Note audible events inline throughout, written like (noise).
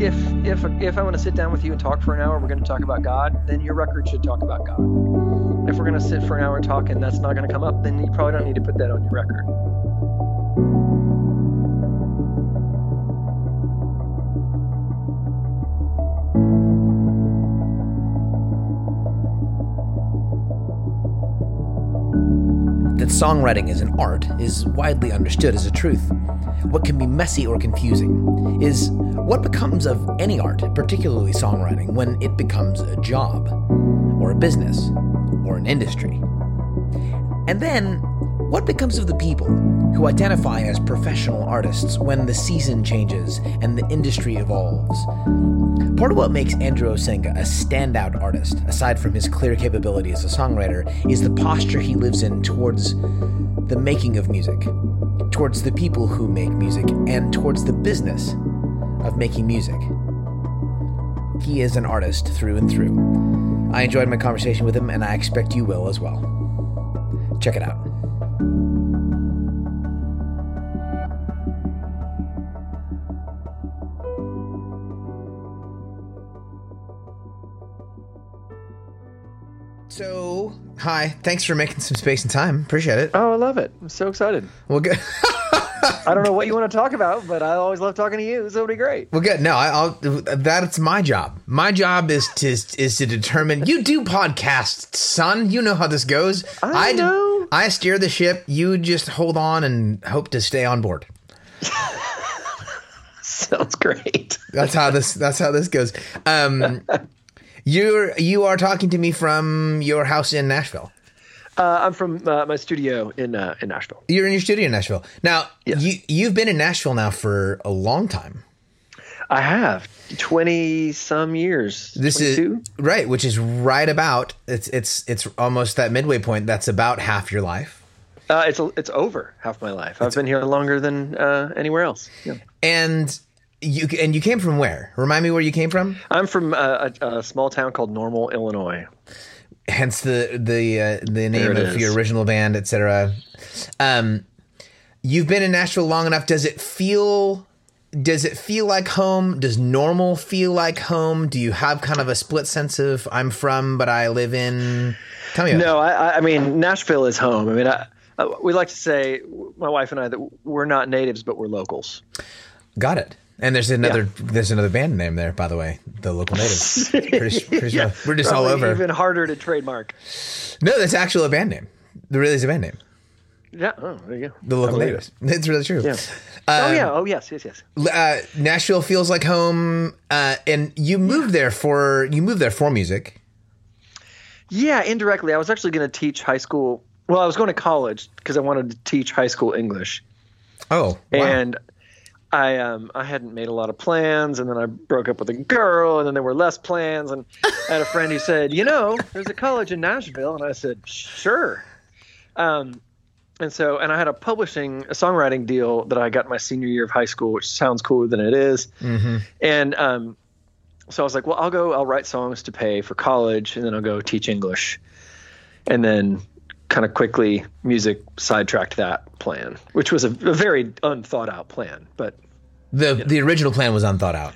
if if if I want to sit down with you and talk for an hour, we're going to talk about God. Then your record should talk about God. If we're going to sit for an hour and talk and that's not going to come up, then you probably don't need to put that on your record. That songwriting is an art is widely understood as a truth. What can be messy or confusing is what becomes of any art, particularly songwriting, when it becomes a job, or a business, or an industry. And then, what becomes of the people who identify as professional artists when the season changes and the industry evolves? Part of what makes Andrew Osenga a standout artist, aside from his clear capability as a songwriter, is the posture he lives in towards the making of music, towards the people who make music, and towards the business of making music. He is an artist through and through. I enjoyed my conversation with him, and I expect you will as well. Check it out. So, hi. Thanks for making some space and time. Appreciate it. Oh, I love it. I'm so excited. Well, good. (laughs) I don't know what you want to talk about, but I always love talking to you. So it'll be great. Well, good. No, I, I'll. That's my job. My job is to is to determine. You do podcasts, son. You know how this goes. I know. I steer the ship. You just hold on and hope to stay on board. (laughs) Sounds great. That's how this. That's how this goes. Um, (laughs) you're you are talking to me from your house in Nashville. Uh, I'm from uh, my studio in uh, in Nashville. You're in your studio in Nashville now. Yes. You you've been in Nashville now for a long time. I have twenty some years. This 22? is right, which is right about it's it's it's almost that midway point. That's about half your life. Uh, it's it's over half my life. I've been here longer than uh, anywhere else. Yeah. And you and you came from where? Remind me where you came from. I'm from uh, a, a small town called Normal, Illinois. Hence the the uh, the name of your original band, etc. Um, you've been in Nashville long enough. Does it feel? Does it feel like home? Does normal feel like home? Do you have kind of a split sense of I'm from, but I live in? Tell me. No, I, I- I mean Nashville is home. I mean, I, I, we like to say, my wife and I, that we're not natives, but we're locals. Got it. And there's another there's another band name there, by the way. The local natives. (laughs) Pretty, pretty sure. We're just all over. Even harder to trademark. No, that's actually a band name. There really is a band name. Yeah. Oh, there you go. The local natives. (laughs) It's really true. Yeah. oh yeah. Oh yes. Yes. Yes. Uh, Nashville feels like home, uh, and you moved there for you moved there for music. Yeah, indirectly. I was actually going to teach high school. Well, I was going to college because I wanted to teach high school English, Oh, wow. and I um I hadn't made a lot of plans, and then I broke up with a girl, and then there were less plans, and I had a friend who said, you know, there's a college in Nashville, and I said, sure. Um, and so, and I had a publishing, a songwriting deal that I got my senior year of high school, which sounds cooler than it is. And um, so I was like, well, I'll go, I'll write songs to pay for college, and then I'll go teach English. And then kind of quickly, music sidetracked that plan, which was a, a very unthought out plan. But the the original plan was unthought out.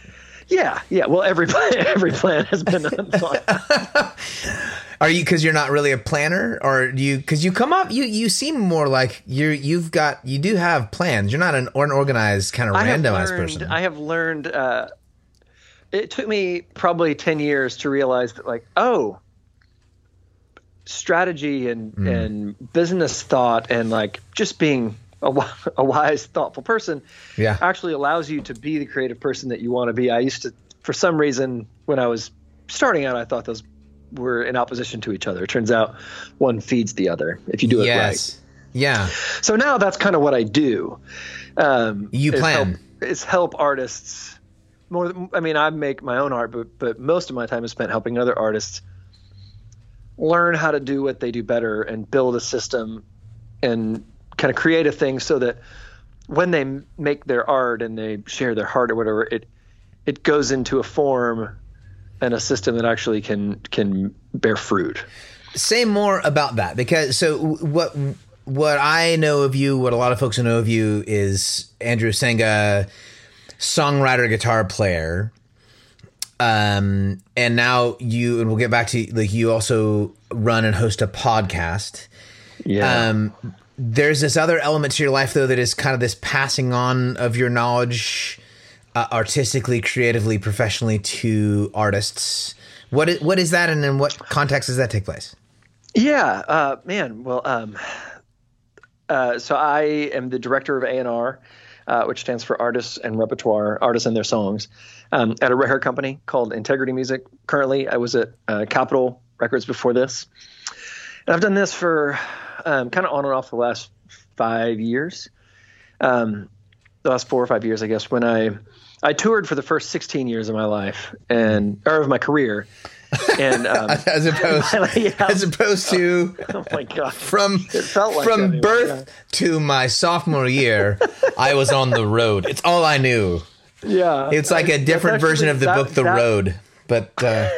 yeah, yeah. Well, every plan, (laughs) every plan has been unthought. out. (laughs) Are you because you're not really a planner, or do you because you come up you you seem more like you're you've got you do have plans. You're not an or an organized kind of I randomized learned, person. I have learned. Uh, it took me probably ten years to realize that, like, oh, strategy and Hmm. and business thought and like just being a, (laughs) a wise, thoughtful person yeah, actually allows you to be the creative person that you want to be. I used to, for some reason, when I was starting out, I thought those were in opposition to each other. It turns out one feeds the other if you do it right. yes, yeah. So now that's kind of what I do. Um, You is plan. Help, is help artists more. than- I mean, I make my own art, but but most of my time is spent helping other artists learn how to do what they do better and build a system and kind of create a thing so that when they make their art and they share their heart or whatever, it it goes into a form and a system that actually can can bear fruit. say more about that because so what what I know of you, what a lot of folks know of you is Andrew Osenga, songwriter, guitar player. Um, and now you and we'll get back to like you also run and host a podcast. Yeah. Um, there's this other element to your life though that is kind of this passing on of your knowledge, uh, artistically, creatively, professionally to artists. What is, what is that, and in what context does that take place? Yeah, uh, man. Well, um, uh, so I am the director of A and R, uh, which stands for Artists and Repertoire, Artists and Their Songs, um, at a record company called Integrity Music. Currently, I was at uh, Capitol Records before this, and I've done this for um, kind of on and off the last five years, um, the last four or five years, I guess. When I I toured for the first 16 years of my life and or of my career and um, (laughs) as opposed (laughs) yeah. as opposed to oh my god. from like from anyway, birth to my sophomore year I was on the road. It's all I knew. Yeah. It's like a different actually- version of the that- book The that- Road but uh,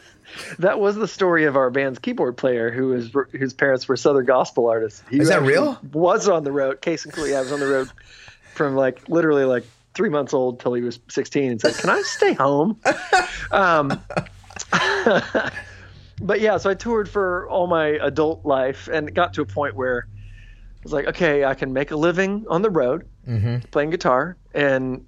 (laughs) that was the story of our band's keyboard player who was whose parents were southern gospel artists. He Is that real? was on the road. Case and yeah was on the road from like literally like three months old till he was 16 and said can i stay home? Um, (laughs) but yeah, so I toured for all my adult life and got to a point where I was like, okay, I can make a living on the road Mm-hmm. playing guitar, and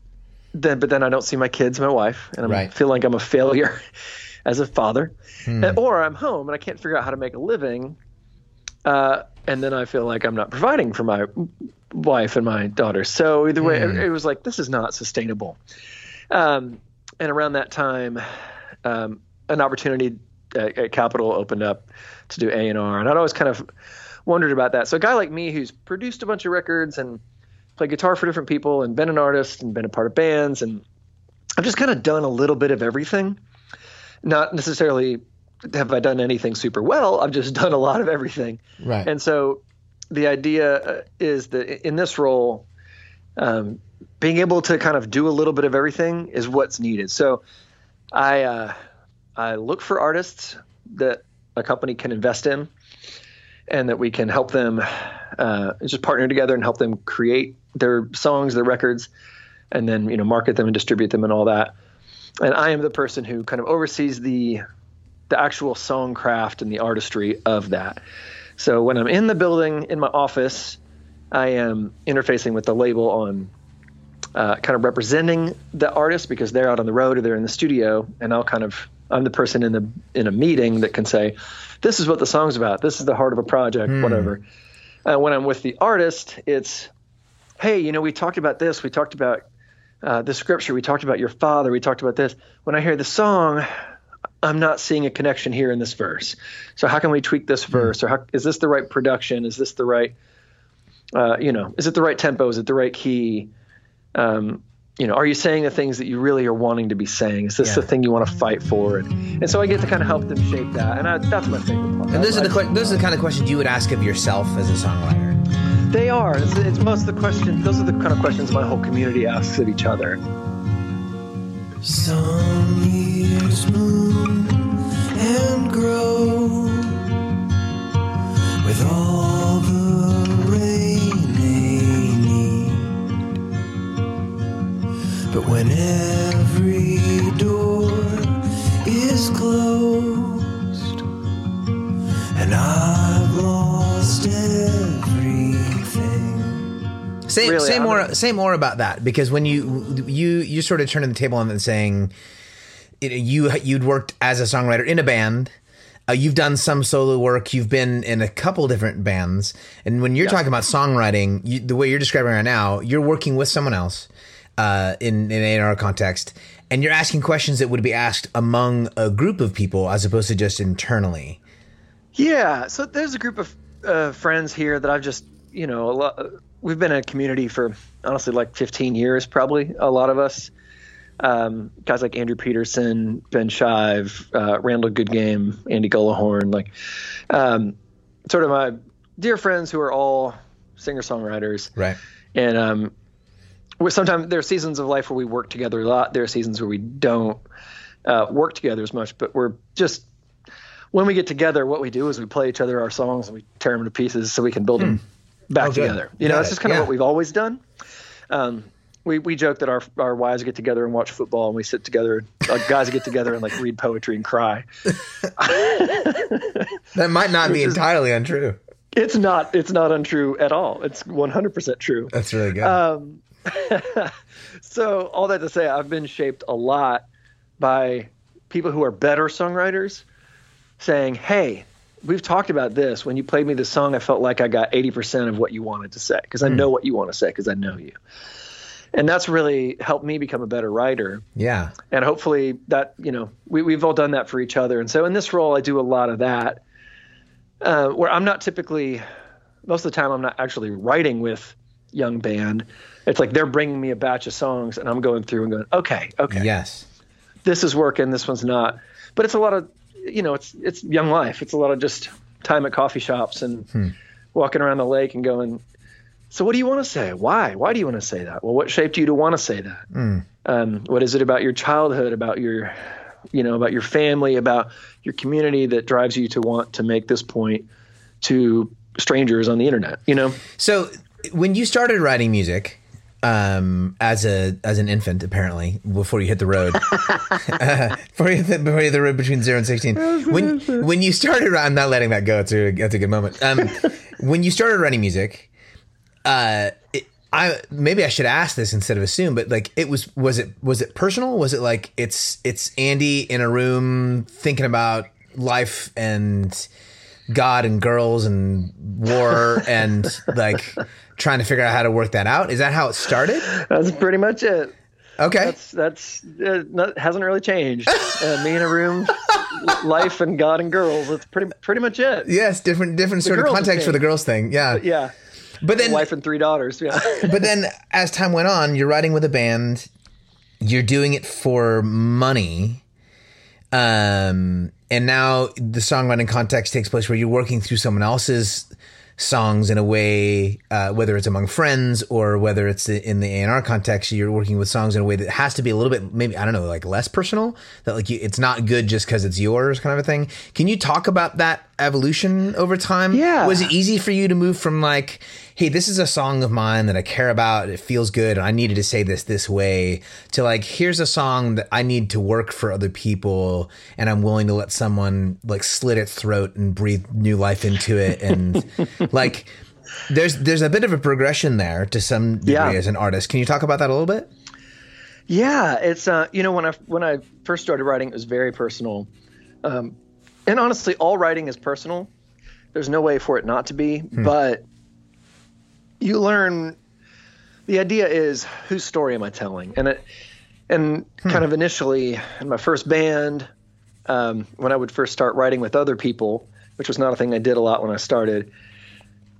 then but then I don't see my kids, my wife, and I Right. feel like I'm a failure (laughs) as a father, Hmm. And- or I'm home and I can't figure out how to make a living, uh, and then I feel like I'm not providing for my wife and my daughter. So either way, Hmm. it, it was like this is not sustainable. Um, and around that time, um, an opportunity at, at Capitol opened up to do A and R, and I'd always kind of wondered about that. So a guy like me who's produced a bunch of records and played guitar for different people and been an artist and been a part of bands and I've just kind of done a little bit of everything. Not necessarily have I done anything super well. I've just (laughs) done a lot of everything. right And so the idea uh, is that in this role, um, being able to kind of do a little bit of everything is what's needed. So I uh, I look for artists that a company can invest in, and that we can help them uh, just partner together and help them create their songs, their records, and then you know market them and distribute them and all that. And I am the person who kind of oversees the the actual song craft and the artistry of that. So when I'm in the building in my office, I am interfacing with the label on uh, kind of representing the artist because they're out on the road or they're in the studio, and I'll kind of I'm the person in the in a meeting that can say, "This is what the song's about. This is the heart of a project, whatever." Uh, when I'm with the artist, it's, "Hey, you know, we talked about this. We talked about uh, the scripture. We talked about your father. We talked about this. When I hear the song, I'm not seeing a connection here in this verse. So how can we tweak this verse? Or how, is this the right production? Is this the right, uh, you know, is it the right tempo? Is it the right key? Um, you know, are you saying the things that you really are wanting to be saying? Is this Yeah. the thing you want to fight for? And, and so I get to kind of help them shape that, and I, that's my favorite part. and those are the que- those are the kind of questions you would ask of yourself as a songwriter They are. It's, it's most of the questions. Those are the kind of questions my whole community asks of each other. Some years bloom and grow with all But when every door is closed and I've lost everything. Say Really, say I'm more gonna- say more about that because when you you you sort of turn the table on and saying you know, you you'd worked as a songwriter in a band. Uh, you've done some solo work. You've been in a couple different bands, and when you're talking about songwriting, you, the way you're describing right now, you're working with someone else uh, in in an A&R context, and you're asking questions that would be asked among a group of people as opposed to just internally. Yeah, so there's a group of uh, friends here that I've just, you know, a lot, we've been in a community for honestly like 15 years, probably a lot of us. Um, guys like Andrew Peterson, Ben Shive, uh, Randall Goodgame, Andy Gullahorn, like um, sort of my dear friends who are all singer songwriters. Right. And um, sometimes there are seasons of life where we work together a lot. There are seasons where we don't uh, work together as much, but we're just when we get together, what we do is we play each other our songs and we tear them to pieces so we can build them back Oh, together. You know, Got it's just kind Yeah. of what we've always done. Um, we, we joke that our our wives get together and watch football, and we sit together. Uh, guys get together and like read poetry and cry. (laughs) That might not be entirely untrue. It's not it's not untrue at all. It's 100 percent true. That's really good. Um, (laughs) so all that to say, I've been shaped a lot by people who are better songwriters saying, "Hey, we've talked about this. When you played me the song, I felt like I got 80% of what you wanted to say because I know what you want to say because I know you." And that's really helped me become a better writer. yeah. And hopefully that, you know, we, we've all done that for each other. And so in this role, I do a lot of that uh, where I'm not typically, most of the time, I'm not actually writing with young band. It's like they're bringing me a batch of songs and I'm going through and going, okay, okay, Yes. this is working, this one's not. But it's a lot of, you know, it's it's young life. It's a lot of just time at coffee shops and walking around the lake and going. So what do you want to say? Why? Why do you want to say that? Well, what shaped you to want to say that? Um, what is it about your childhood, about your, you know, about your family, about your community that drives you to want to make this point to strangers on the internet? You know, So when you started writing music, um, as a as an infant, apparently before you hit the road, uh, (laughs) (laughs) before, you hit, before you hit the road between zero and sixteen, when when you started, I'm not letting that go. It's a that's a good moment. Um, (laughs) when you started writing music, uh, it, I maybe I should ask this instead of assume, but like it was was it was it personal? Was it like it's it's Andy in a room thinking about life and God and girls and war and like trying to figure out how to work that out? Is that how it started? that's pretty much it. Okay. That's that's uh, not, hasn't really changed. Uh, me in a room, life and God and girls. That's pretty pretty much it. yes, different different sort of context for the girls thing. Yeah. Yeah, But then wife and three daughters. Yeah, (laughs) but then as time went on, you're writing with a band, you're doing it for money. Um, and now the songwriting context takes place where you're working through someone else's songs in a way, uh, whether it's among friends or whether it's in the A&R context, you're working with songs in a way that has to be a little bit, maybe, I don't know, like less personal, that like you, it's not good just because it's yours kind of a thing. Can you talk about that evolution over time? Yeah. Was it easy for you to move from like, hey, this is a song of mine that I care about, it feels good, and I needed to say this this way, to like, here's a song that I need to work for other people, and I'm willing to let someone like slit its throat and breathe new life into it, and (laughs) like, there's there's a bit of a progression there to some degree Yeah. as an artist. Can you talk about that a little bit? yeah. It's uh, you know, when I when I first started writing, it was very personal, um, and honestly, all writing is personal. There's no way for it not to be, but you learn. The idea is whose story am I telling, and it, and kind of initially in my first band, um, when I would first start writing with other people, which was not a thing I did a lot when I started,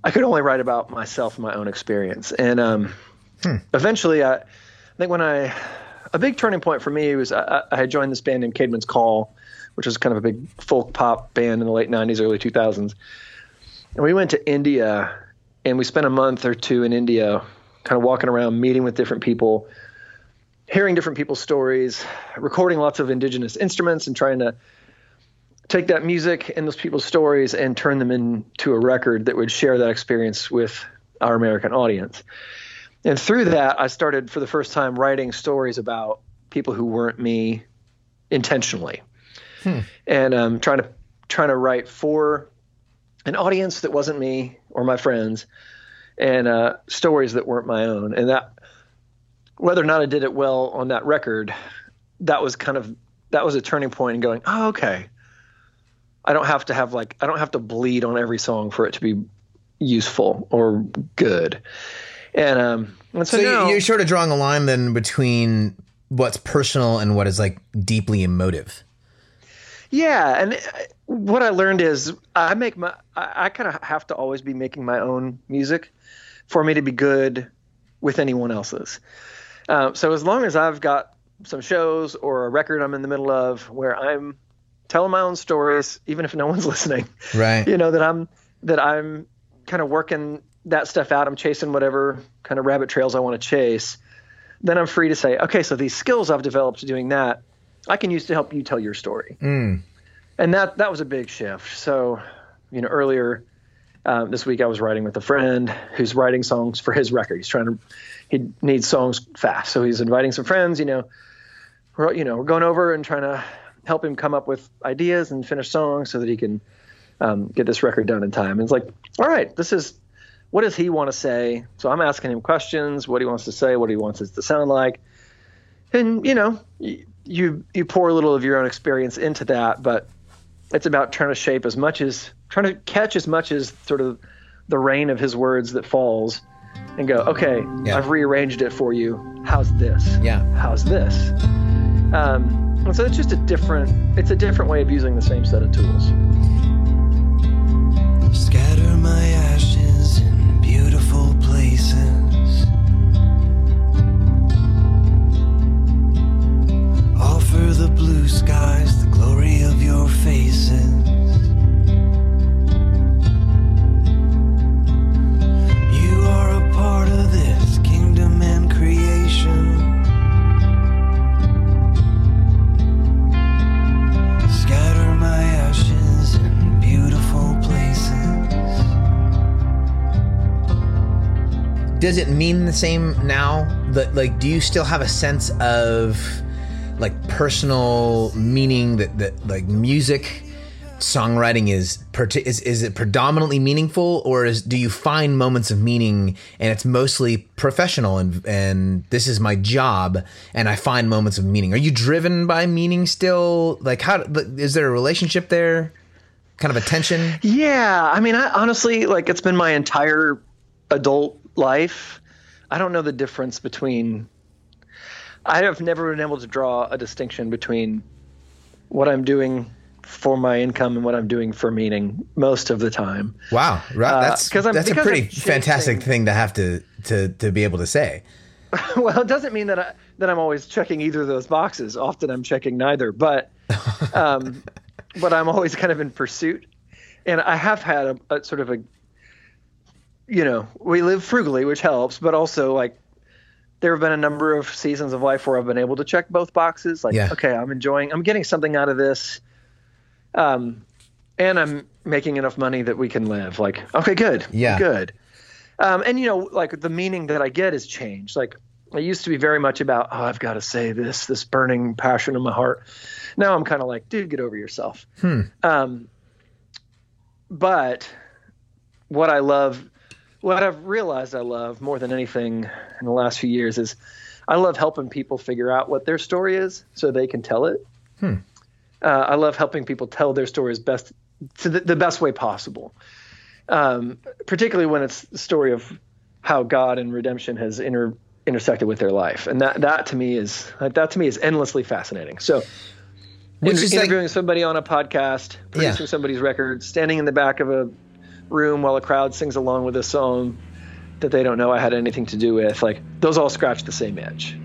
I could only write about myself and my own experience. And um, eventually, I, I think when I, a big turning point for me was I, I had joined this band named Caedmon's Call, which was kind of a big folk pop band in the late 90s, early 2000s. And we went to India and we spent a month or two in India kind of walking around, meeting with different people, hearing different people's stories, recording lots of indigenous instruments, and trying to take that music and those people's stories and turn them into a record that would share that experience with our American audience. And through that, I started for the first time writing stories about people who weren't me intentionally, and um, trying to trying to write for an audience that wasn't me or my friends, and uh, stories that weren't my own. And that, whether or not I did it well on that record, that was kind of that was a turning point in going, oh, okay. I don't have to have like I don't have to bleed on every song for it to be useful or good. And um, and so, So now, you're sort of drawing a line then between what's personal and what is like deeply emotive. Yeah, and uh, what I learned is I make my I, I kind of have to always be making my own music for me to be good with anyone else's. Uh, so as long as I've got some shows or a record I'm in the middle of where I'm telling my own stories, even if no one's (laughs) listening, Right. you know that I'm that I'm kind of working that stuff out. I'm chasing whatever kind of rabbit trails I want to chase. Then I'm free to say, okay, so these skills I've developed doing that, I can use to help you tell your story. And that that was a big shift. So, you know, earlier Um, this week I was writing with a friend who's writing songs for his record. He's trying to, he needs songs fast, so he's inviting some friends. You know, we're you know we're going over and trying to help him come up with ideas and finish songs so that he can um, get this record done in time. And it's like, all right, this is what does he want to say? So I'm asking him questions, what he wants to say, what he wants it to sound like, and you know, you you pour a little of your own experience into that, but it's about trying to shape as much as trying to catch as much as sort of the rain of his words that falls and go, okay, Yeah. I've rearranged it for you. How's this? Yeah. How's this? Um, and so it's just a different, it's a different way of using the same set of tools. Scatter Offer the blue skies the glory of your faces. You are a part of this kingdom and creation. Scatter my ashes in beautiful places. Does it mean the same now? That like, do you still have a sense of like personal meaning that that like music songwriting is is is it predominantly meaningful or is do you find moments of meaning and it's mostly professional and and this is my job and I find moments of meaning. Are you driven by meaning still? Like how is there a relationship there? Kind of a tension? Yeah, I mean, I honestly like it's been my entire adult life. I don't know the difference between. I have never been able to draw a distinction between what I'm doing for my income and what I'm doing for meaning most of the time. Wow, right, that's I'm- that's a pretty fantastic thing to have to to to be able to say. (laughs) well, it doesn't mean that I, that I'm always checking either of those boxes. Often I'm checking neither, but (laughs) um, but I'm always kind of in pursuit. And I have had a, a sort of a, you know, we live frugally, which helps, but also like there have been a number of seasons of life where I've been able to check both boxes. Like, Yeah. okay, I'm enjoying, I'm getting something out of this, um, and I'm making enough money that we can live. Like, okay, good, Yeah. good. Um, and you know, like the meaning that I get has changed. Like I used to be very much about, oh, I've got to say this, this burning passion in my heart. Now I'm kind of like, dude, get over yourself. Um, but what I love, what I've realized I love more than anything in the last few years is I love helping people figure out what their story is so they can tell it. Uh, I love helping people tell their stories best to the, the best way possible um, particularly when it's the story of how God and redemption has inter, intersected with their life, and that that to me is that to me is endlessly fascinating. So, Which inter- is like- interviewing somebody on a podcast, producing Yeah. somebody's record, standing in the back of a room while a crowd sings along with a song that they don't know I had anything to do with, like those all scratch the same itch.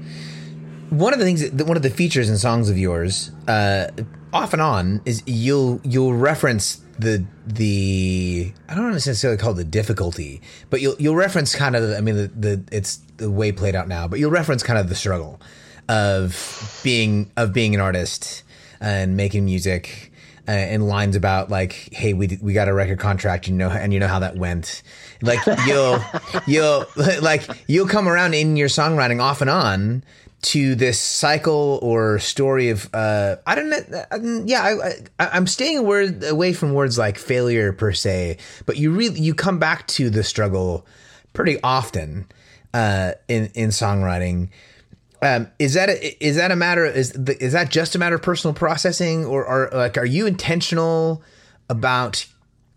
one of the things that one of the features in songs of yours uh off and on is you'll you'll reference the the I don't necessarily call it the difficulty, but you'll you'll reference kind of I mean the, the it's the way played out now, but you'll reference kind of the struggle of being of being an artist and making music uh, and lines about like hey we we got a record contract you know and you know how that went. Like you'll (laughs) you'll like you'll come around in your songwriting off and on to this cycle or story of uh I don't know uh, yeah I, I I'm staying word away from words like failure per se but you really you come back to the struggle pretty often uh in in songwriting um, is that a, is that a matter is the, is that just a matter of personal processing or are like are you intentional about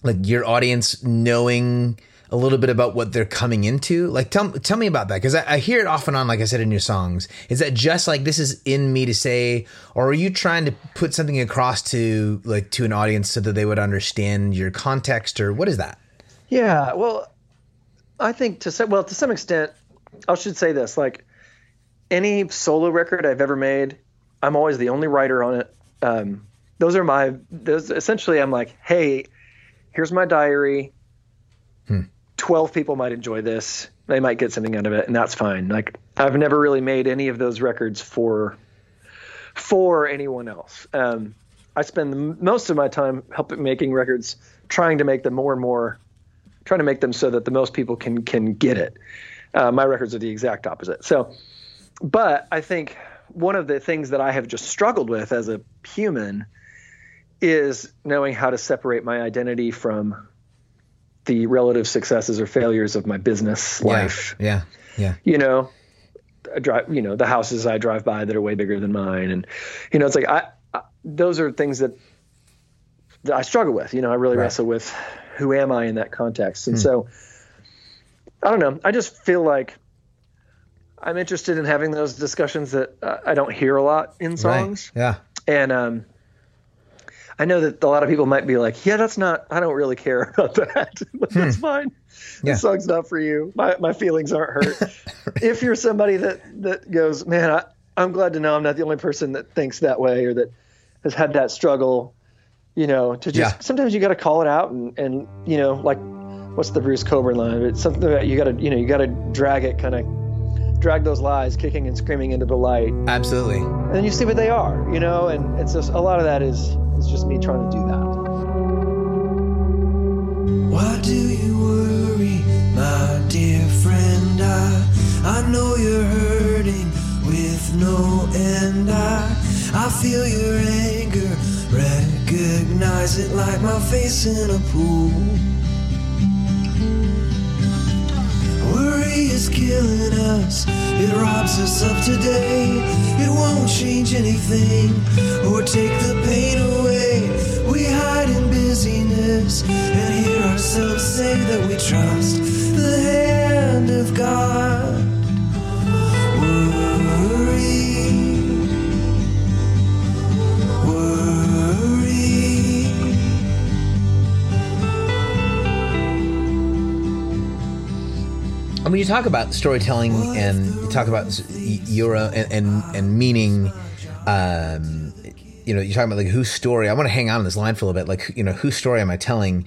like your audience knowing a little bit about what they're coming into? Like tell tell me about that because I, I hear it off and on like I said in your songs. Is that just like this is in me to say or are you trying to put something across to like to an audience so that they would understand your context or what is that? Yeah, well, I think to some well to some extent, I should say this: like any solo record I've ever made, I'm always the only writer on it. Um, those are my those essentially. I'm like, hey, here's my diary. Twelve people might enjoy this. They might get something out of it, and that's fine. Like I've never really made any of those records for for anyone else. Um, I spend the, most of my time helping making records, trying to make them more and more trying to make them so that the most people can can get it. Uh, my records are the exact opposite. So, but I think one of the things that I have just struggled with as a human is knowing how to separate my identity from the relative successes or failures of my business life. Yeah. Yeah. You know, I drive, you know, the houses I drive by that are way bigger than mine. And, you know, it's like, I, I those are things that, that I struggle with, you know, I really Right. wrestle with who am I in that context. And hmm. so I don't know. I just feel like I'm interested in having those discussions that uh, I don't hear a lot in songs. Right. Yeah. And um, I know that a lot of people might be like, "Yeah, that's not. I don't really care (laughs) about that. (laughs) But that's fine. Hmm. Yeah. The song's not for you. My my feelings aren't hurt." (laughs) if you're somebody that that goes, "Man, I, I'm glad to know I'm not the only person that thinks that way or that has had that struggle," you know, to just Yeah. sometimes you got to call it out and and you know, like what's the Bruce Cockburn line? It's something that you got to you know you got to drag it kind of drag those lies kicking and screaming into the light Absolutely. and then you see what they are, you know, and it's just a lot of that is is just me trying to do that. Why do you worry, my dear friend? I, I know you're hurting with no end. I, I feel your anger, recognize it like my face in a pool. Worry is killing us, it robs us of today. It won't change anything or take the pain away. We hide in busyness and hear ourselves say that we trust the hand talk about storytelling and you talk about your own- and and, and meaning, um, you know, you're talking about like whose story. I want to hang on to this line for a little bit. Like, you know, whose story am I telling?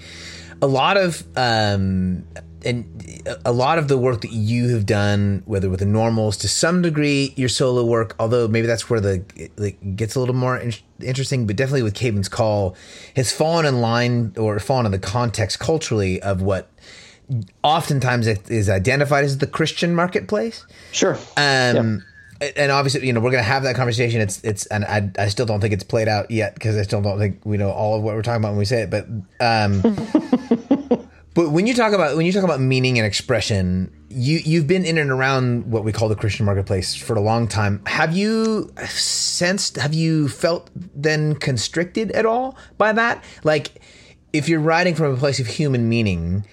A lot of um, and a lot of the work that you have done, whether with the normals, to some degree, your solo work, although maybe that's where the like, gets a little more in- interesting, but definitely with Caedmon's Call, has fallen in line or fallen in the context culturally of what oftentimes it is identified as the Christian marketplace. Sure. Um, And obviously, you know, we're going to have that conversation. It's, it's, and I, I still don't think it's played out yet because I still don't think we know all of what we're talking about when we say it. But, um, (laughs) but when you talk about when you talk about meaning and expression, you you've been in and around what we call the Christian marketplace for a long time. Have you sensed? Have you felt then constricted at all by that? Like, if you're writing from a place of human meaning,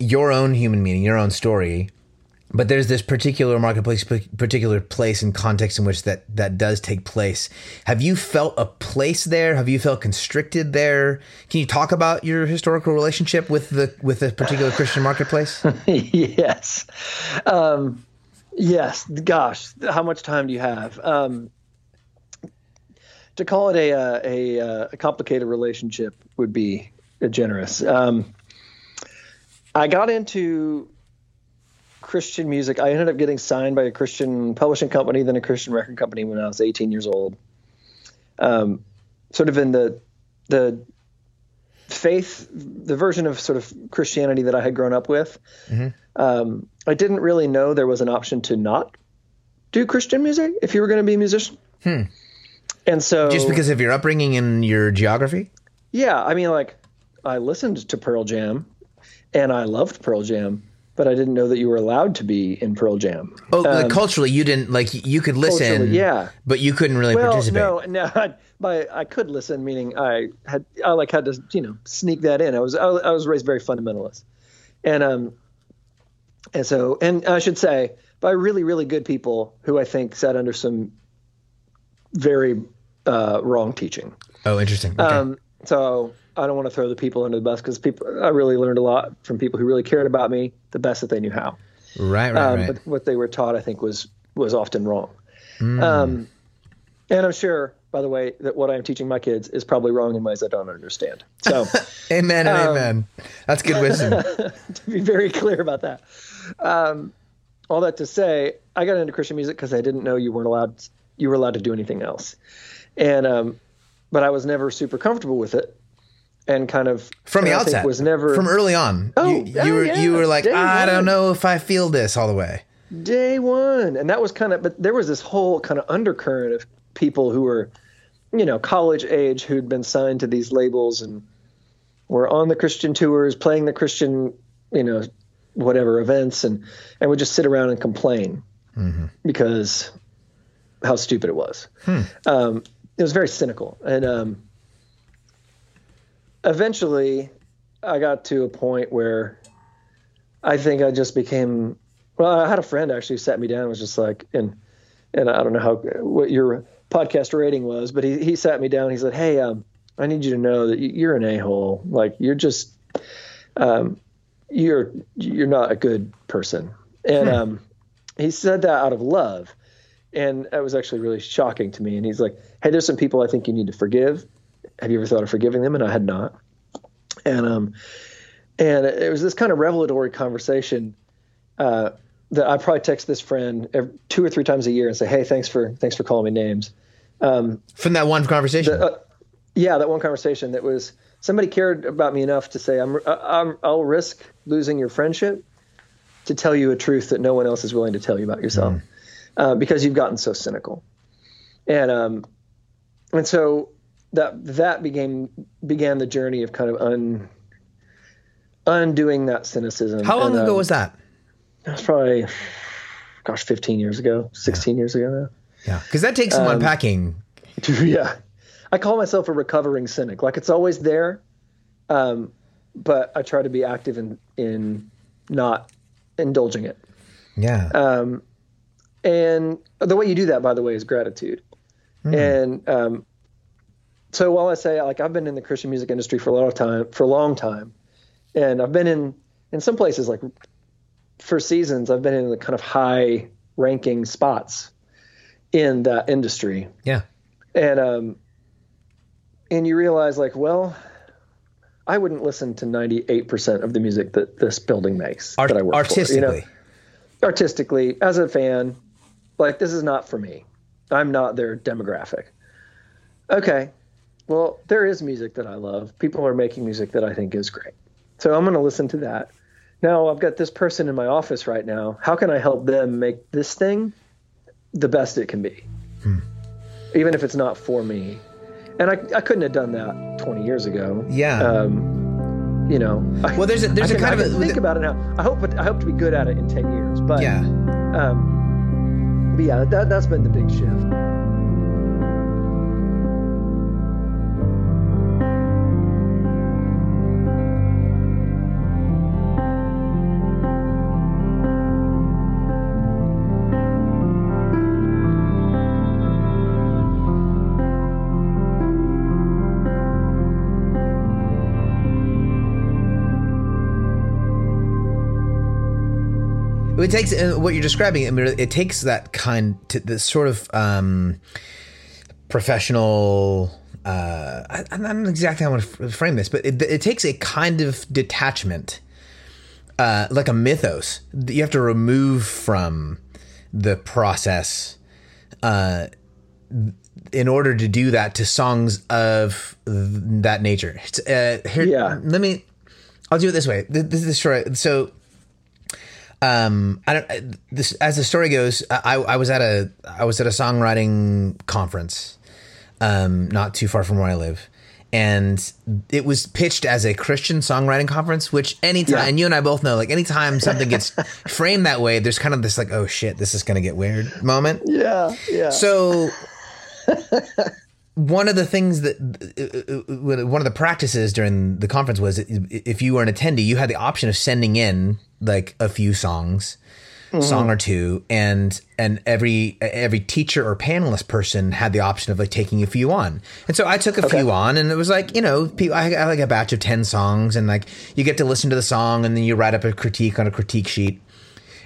your own human meaning, your own story, but there's this particular marketplace, particular place and context in which that that does take place. Have you felt a place there? Have you felt constricted there? Can you talk about your historical relationship with the with the particular Christian marketplace? (laughs) yes. Um, yes. Gosh, how much time do you have? Um, to call it a, uh, a, uh, a complicated relationship would be generous. Um, I got into Christian music. I ended up getting signed by a Christian publishing company, then a Christian record company when I was 18 years old. Um, sort of in the the faith, the version of sort of Christianity that I had grown up with. Um, I didn't really know there was an option to not do Christian music if you were going to be a musician. And so, Just because of your upbringing and your geography? yeah, I mean, like, I listened to Pearl Jam, and I loved Pearl Jam, but I didn't know that you were allowed to be in Pearl Jam. Oh, like culturally, you didn't like you could listen, yeah. but you couldn't really well, participate. no, no. (laughs) I, by I could listen, meaning I had I like had to you know sneak that in. I was I, I was raised very fundamentalist, and um, and so and I should say by really really good people who I think sat under some very uh, wrong teaching. Oh, interesting. Okay. Um, so I don't want to throw the people under the bus because people I really learned a lot from people who really cared about me the best that they knew how. right, right, Um, right. But what they were taught, I think, was was often wrong. Hmm. Um, and I'm sure, by the way, that what I'm teaching my kids is probably wrong in ways I don't understand. So (laughs) amen and um, amen. That's good wisdom. (laughs) to be very clear about that. Um, all that to say, I got into Christian music because I didn't know you weren't allowed you were allowed to do anything else, and um, but I was never super comfortable with it. And kind of from the outset. was never from early on. Oh, you, you oh, were yeah, you were like day I don't know if I feel this all the way. day one. And that was kind of but there was this whole kind of undercurrent of people who were you know college age who'd been signed to these labels and were on the christian tours playing the christian you know whatever events and and would just sit around and complain because how stupid it was. Um, it was very cynical. And um, eventually i got to a point where I think I just became. Well, I had a friend actually sat me down and was just like, and and I don't know how what your podcast rating was, but he he sat me down. He said, "Hey, um, I need you to know that you- you're an a hole. Like you're just, um, you're you're not a good person." And um, he said that out of love, and that was actually really shocking to me. And he's like, "Hey, there's some people I think you need to forgive. Have you ever thought of forgiving them?" And I had not. And um, and it was this kind of revelatory conversation uh, that I probably text this friend every, two or three times a year and say, "Hey, thanks for thanks for calling me names." Um, From that one conversation. uh, yeah, that one conversation that was somebody cared about me enough to say, "I'm, I'm I'll risk losing your friendship to tell you a truth that no one else is willing to tell you about yourself uh, because you've gotten so cynical." And um, and so that that began began the journey of kind of un undoing that cynicism. How long And, ago um, was that? That's probably, gosh, 15 years ago, 16 years ago now. Yeah, because that takes some um, unpacking. (laughs) yeah. I call myself a recovering cynic. Like it's always there, um, but I try to be active in, in not indulging it. Yeah, Um, and the way you do that, by the way, is gratitude. And um, so while I say like I've been in the Christian music industry for a lot of time, for a long time, and I've been in in some places like for seasons, I've been in the kind of high ranking spots in that industry, yeah, and um, and you realize like, well, I wouldn't listen to ninety eight percent of the music that this building makes Art- that I work artistically. for. You know? artistically as a fan like this is not for me i'm not their demographic okay well there is music that i love people are making music that i think is great so i'm going to listen to that now i've got this person in my office right now how can i help them make this thing the best it can be even if it's not for me and I, I couldn't have done that 20 years ago yeah. um, you know well, there's a there's I a can, kind of a think about it now. I hope I hope to be good at it in ten years. But yeah. um, but yeah, that that's been the big shift. It takes uh, what you're describing. I mean, it takes that kind, to, the sort of um, professional. Uh, I, I don't know exactly how I want to frame this, but it, it takes a kind of detachment, uh, like a mythos that you have to remove from the process uh, in order to do that to songs of that nature. Uh, here, Yeah. Let me. I'll do it this way. Th- This is story. So um i don't this as the story goes i i was at a i was at a songwriting conference um not too far from where i live and it was pitched as a christian songwriting conference which anytime Yeah. and you and i both know like anytime something gets (laughs) framed that way there's kind of this like oh shit this is gonna get weird moment Yeah, yeah. so (laughs) one of the things that uh, uh, uh, one of the practices during the conference was if you were an attendee, you had the option of sending in like a few songs, song or two, and and every every teacher or panelist person had the option of like taking a few on. And so I took a few on, and it was like you know I got like a batch of ten songs, and like you get to listen to the song, and then you write up a critique on a critique sheet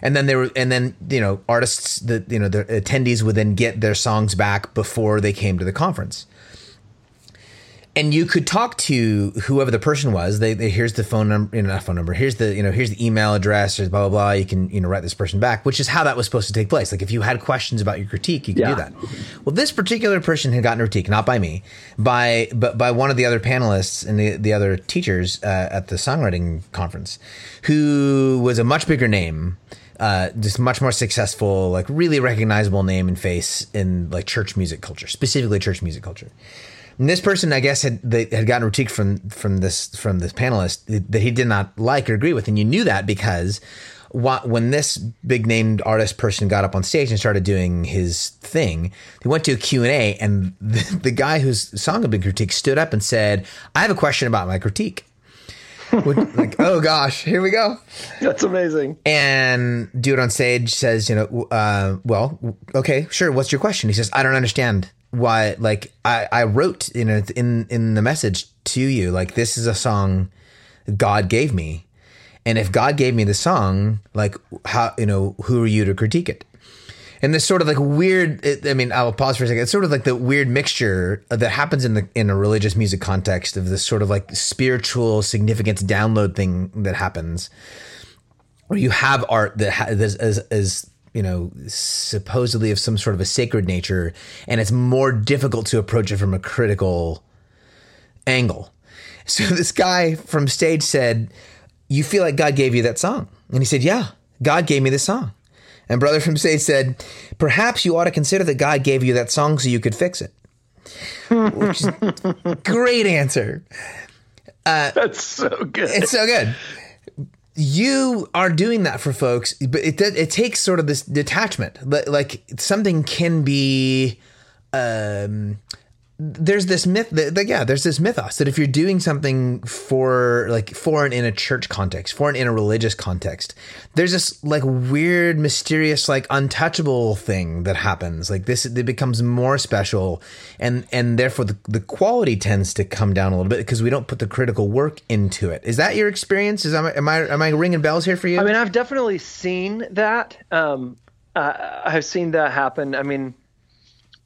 and then they were and then you know artists that you know the attendees would then get their songs back before they came to the conference and you could talk to whoever the person was. They, they here's the phone number, you know, not phone number. Here's the you know here's the email address or blah blah blah. You can you know write this person back, which is how that was supposed to take place. Like if you had questions about your critique, you could Yeah. do that. Well, this particular person had gotten a critique, not by me, by but by one of the other panelists and the the other teachers uh, at the songwriting conference, who was a much bigger name. Uh, just much more successful, like really recognizable name and face in like church music culture, specifically church music culture. And this person, I guess, had they had gotten critique from from this from this panelist that he did not like or agree with, and you knew that because when this big named artist person got up on stage and started doing his thing, he went to a Q and A, and (laughs) the, the guy whose song had been critiqued stood up and said, "I have a question about my critique." Which, like, oh gosh, here we go That's amazing. and dude on stage says, you know, uh, well, okay, sure. What's your question? He says, I don't understand why. Like, I, I wrote, you know, in in the message to you, like, this is a song God gave me, and if God gave me the song, like, how, you know, who are you to critique it? And this sort of like weird. It, I mean, I'll pause for a second. It's sort of like the weird mixture that happens in the in a religious music context of this sort of like spiritual significance download thing that happens where you have art that you know supposedly of some sort of a sacred nature and it's more difficult to approach it from a critical angle so (laughs) this guy from stage said you feel like god gave you that song and he said yeah god gave me this song and brother from State said perhaps you ought to consider that god gave you that song so you could fix it which is (laughs) great answer That's so good. it's so good. You are doing that for folks, but it it takes sort of this detachment. Li- Like something can be. Um, there's this myth that, that yeah, there's this mythos that if you're doing something for like for and in a church context, for and in a religious context, there's this like weird, mysterious, like untouchable thing that happens. Like this, it becomes more special, and and therefore the, the quality tends to come down a little bit because we don't put the critical work into it. Is that your experience? Is am I am I, am I ringing bells here for you? I mean, I've definitely seen that. Um, uh, I've seen that happen. I mean,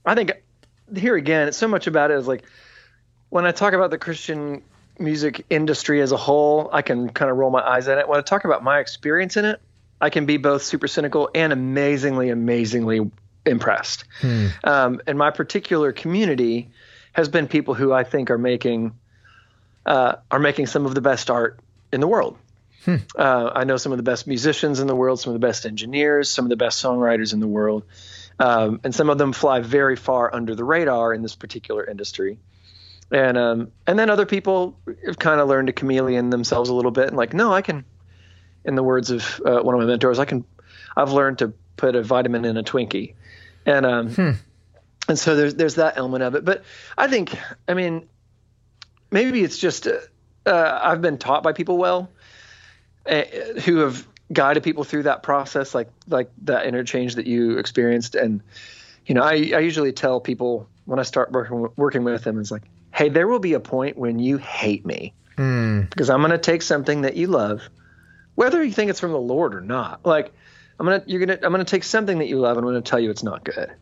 I think here again, it's so much about it is like when I talk about the Christian music industry as a whole, I can kind of roll my eyes at it. When I talk about my experience in it, I can be both super cynical and amazingly, amazingly impressed. Um, and my particular community has been people who I think are making uh, are making some of the best art in the world. Uh, I know some of the best musicians in the world, some of the best engineers, some of the best songwriters in the world, um, and some of them fly very far under the radar in this particular industry. And um, and then other people have kind of learned to chameleon themselves a little bit and like, no, I can. In the words of uh, one of my mentors, I can. I've learned to put a vitamin in a Twinkie, and um, and so there's there's that element of it. But I think, I mean, maybe it's just uh, uh, I've been taught by people well uh, who have guided people through that process, like like that interchange that you experienced. And you know, I, I usually tell people when I start working working with them, it's like, hey, there will be a point when you hate me hmm. because I'm going to take something that you love, whether you think it's from the Lord or not. Like I'm gonna you're gonna I'm gonna take something that you love and I'm gonna tell you it's not good.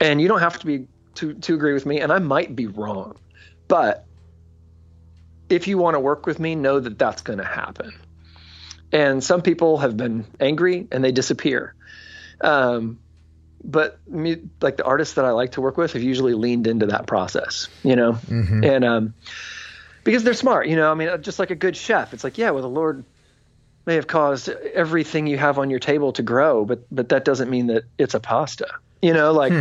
And you don't have to be to to agree with me, and I might be wrong, but if you want to work with me, know that that's going to happen. And some people have been angry and they disappear. Um, but me, like the artists that I like to work with have usually leaned into that process, you know, and um, because they're smart, you know. I mean, just like a good chef, it's like, yeah, well, the Lord may have caused everything you have on your table to grow, but but that doesn't mean that it's a pasta, you know. Like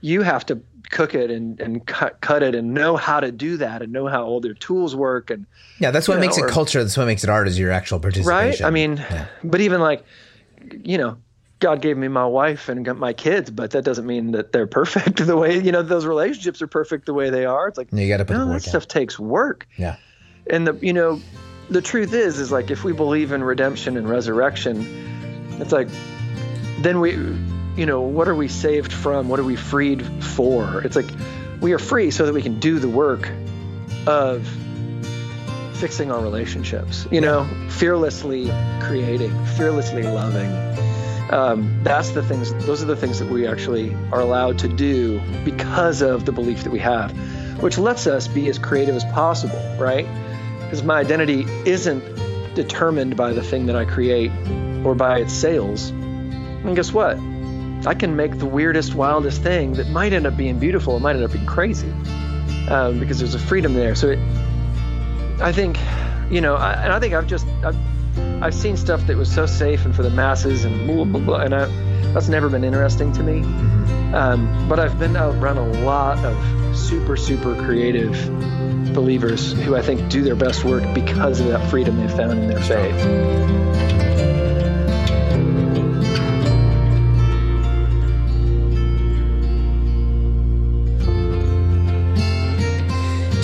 you have to cook it and and cut cut it and know how to do that and know how all their tools work and yeah, that's what makes know, it or- culture. That's what makes it art. Is your actual participation, right i mean Yeah. but even like you know god gave me my wife and got my kids but that doesn't mean that they're (laughs) perfect the way you know those relationships are perfect the way they are it's like you got to put no the that stuff takes work Yeah. and the you know the truth is is like if we believe in redemption and resurrection it's like then we you know what are we saved from what are we freed for it's like we are free so that we can do the work of fixing our relationships you know fearlessly creating fearlessly loving um, that's the things those are the things that we actually are allowed to do because of the belief that we have which lets us be as creative as possible, right? Because my identity isn't determined by the thing that I create or by its sales. And guess what? I can make the weirdest, wildest thing that might end up being beautiful. It might end up being crazy um, because there's a freedom there. So it, I think, you know, I, and I think I've just I've, I've seen stuff that was so safe and for the masses and blah blah blah, and I, that's never been interesting to me. Um, but I've been around a lot of super super creative believers who I think do their best work because of that freedom they found in their faith.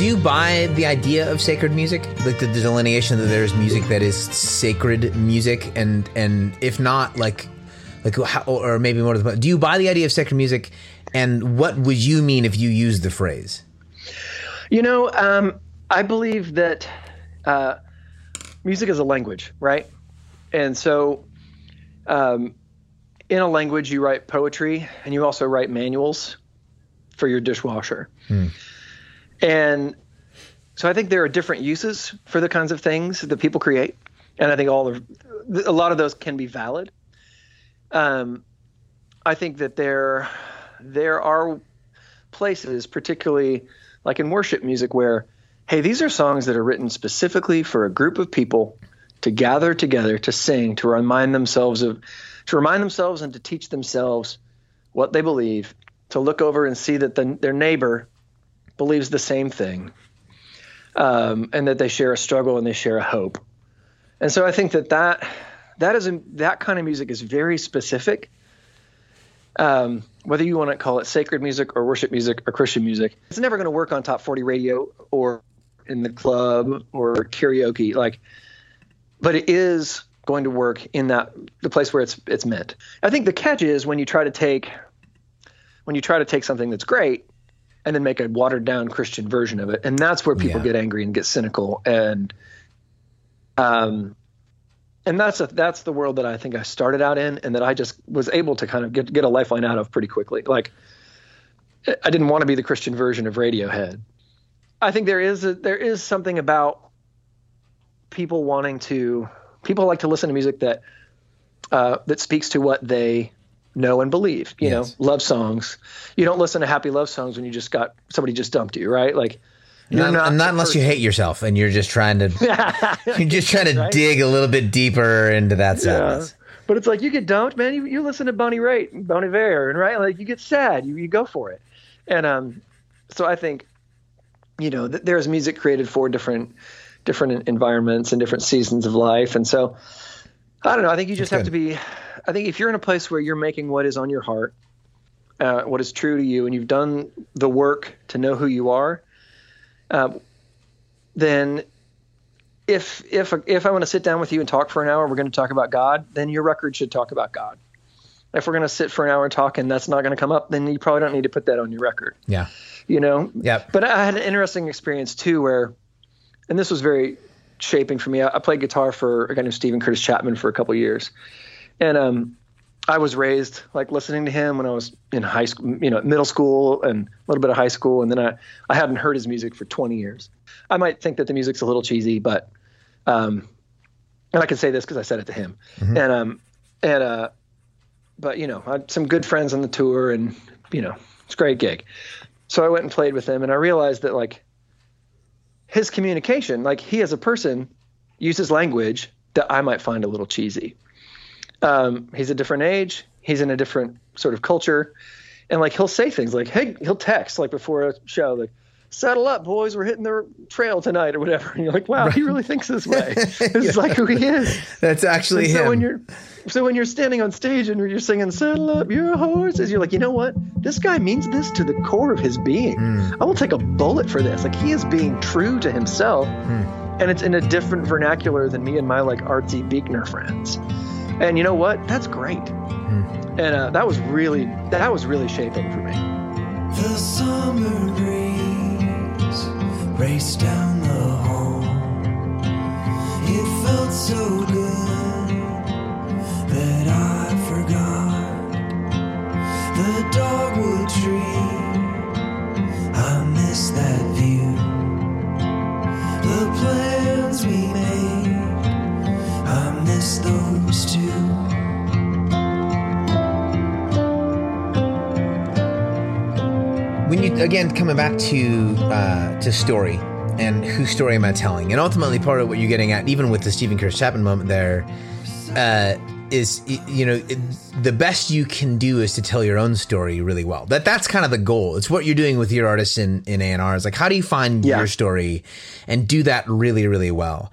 Do you buy the idea of sacred music, like the delineation that there's music that is sacred music, and and if not, like like how, or maybe more to the do you buy the idea of sacred music, and what would you mean if you used the phrase? You know, um, I believe that uh, music is a language, right? And so, um, in a language, you write poetry and you also write manuals for your dishwasher. And so, I think there are different uses for the kinds of things that people create, and I think all of a lot of those can be valid. Um, I think that there there are places, particularly like in worship music, where hey, these are songs that are written specifically for a group of people to gather together to sing, to remind themselves of, to remind themselves and to teach themselves what they believe, to look over and see that the, their neighbor believes the same thing, um, and that they share a struggle and they share a hope. And so I think that that that is that kind of music is very specific. Um, whether you want to call it sacred music or worship music or Christian music, it's never going to work on top 40 radio or in the club or karaoke. Like, but it is going to work in that the place where it's it's meant. I think the catch is when you try to take when you try to take something that's great and then make a watered down Christian version of it, and that's where people Yeah. get angry and get cynical and um and that's a, that's the world that I think I started out in, and that I just was able to kind of get get a lifeline out of pretty quickly. Like, I didn't want to be the Christian version of Radiohead. I think there is a, there is something about people wanting to people like to listen to music that uh, that speaks to what they know and believe. You Yes. know, love songs. You don't listen to happy love songs when you just got somebody just dumped you, right? Like, Not, not, the unless you hate yourself and you're just trying to (laughs) you're just trying to Right? dig a little bit deeper into that sadness. But it's like you get dumped, man. You, you listen to Bonnie Raitt, Bon Iver, and right, like you get sad. You you go for it, and um, so I think, you know, th- there's music created for different different environments and different seasons of life, and so I don't know. I think you just That's have to be. I think if you're in a place where you're making what is on your heart, uh, what is true to you, and you've done the work to know who you are, uh, then if if if I want to sit down with you and talk for an hour, we're going to talk about God. Then your record should talk about God. If we're going to sit for an hour and talk and that's not going to come up, then you probably don't need to put that on your record. Yeah. You know. Yeah. But I had an interesting experience too, where, and this was very shaping for me. I, I played guitar for a guy named Steven Curtis Chapman for a couple years, and um, I was raised like listening to him when I was in high school, you know, middle school and a little bit of high school, and then I I hadn't heard his music for 20 years. I might think that the music's a little cheesy, but um, and I can say this because I said it to him, and um, and uh, but you know, I had some good friends on the tour, and you know, it's a great gig. So I went and played with him, and I realized that like his communication, like he as a person, uses language that I might find a little cheesy. Um, he's a different age. He's in a different sort of culture, and like he'll say things like, "Hey," he'll text like before a show, like, "Settle up, boys. We're hitting the trail tonight," or whatever. And you're like, "Wow, he really thinks this way. (laughs) This is like who he is." That's actually And so him. when you're so when you're standing on stage and you're singing "Settle up your horses," you're like, you know what? This guy means this to the core of his being. I will take a bullet for this. Like he is being true to himself, and it's in a different vernacular than me and my like artsy Buechner friends. And you know what? That's great. Mm. And uh, that was really that was really shaping for me. The summer breeze raced down the hall. It felt so good that I forgot the dogwood tree. I miss that view. The plans we made. I miss those to. When you again coming back to uh, to story and whose story am I telling, and ultimately part of what you're getting at, even with the Steven Curtis Chapman moment there, uh, is you know it, the best you can do is to tell your own story really well. That that's kind of the goal. It's what you're doing with your artists in in A&R. It's like how do you find yeah. your story and do that really really well.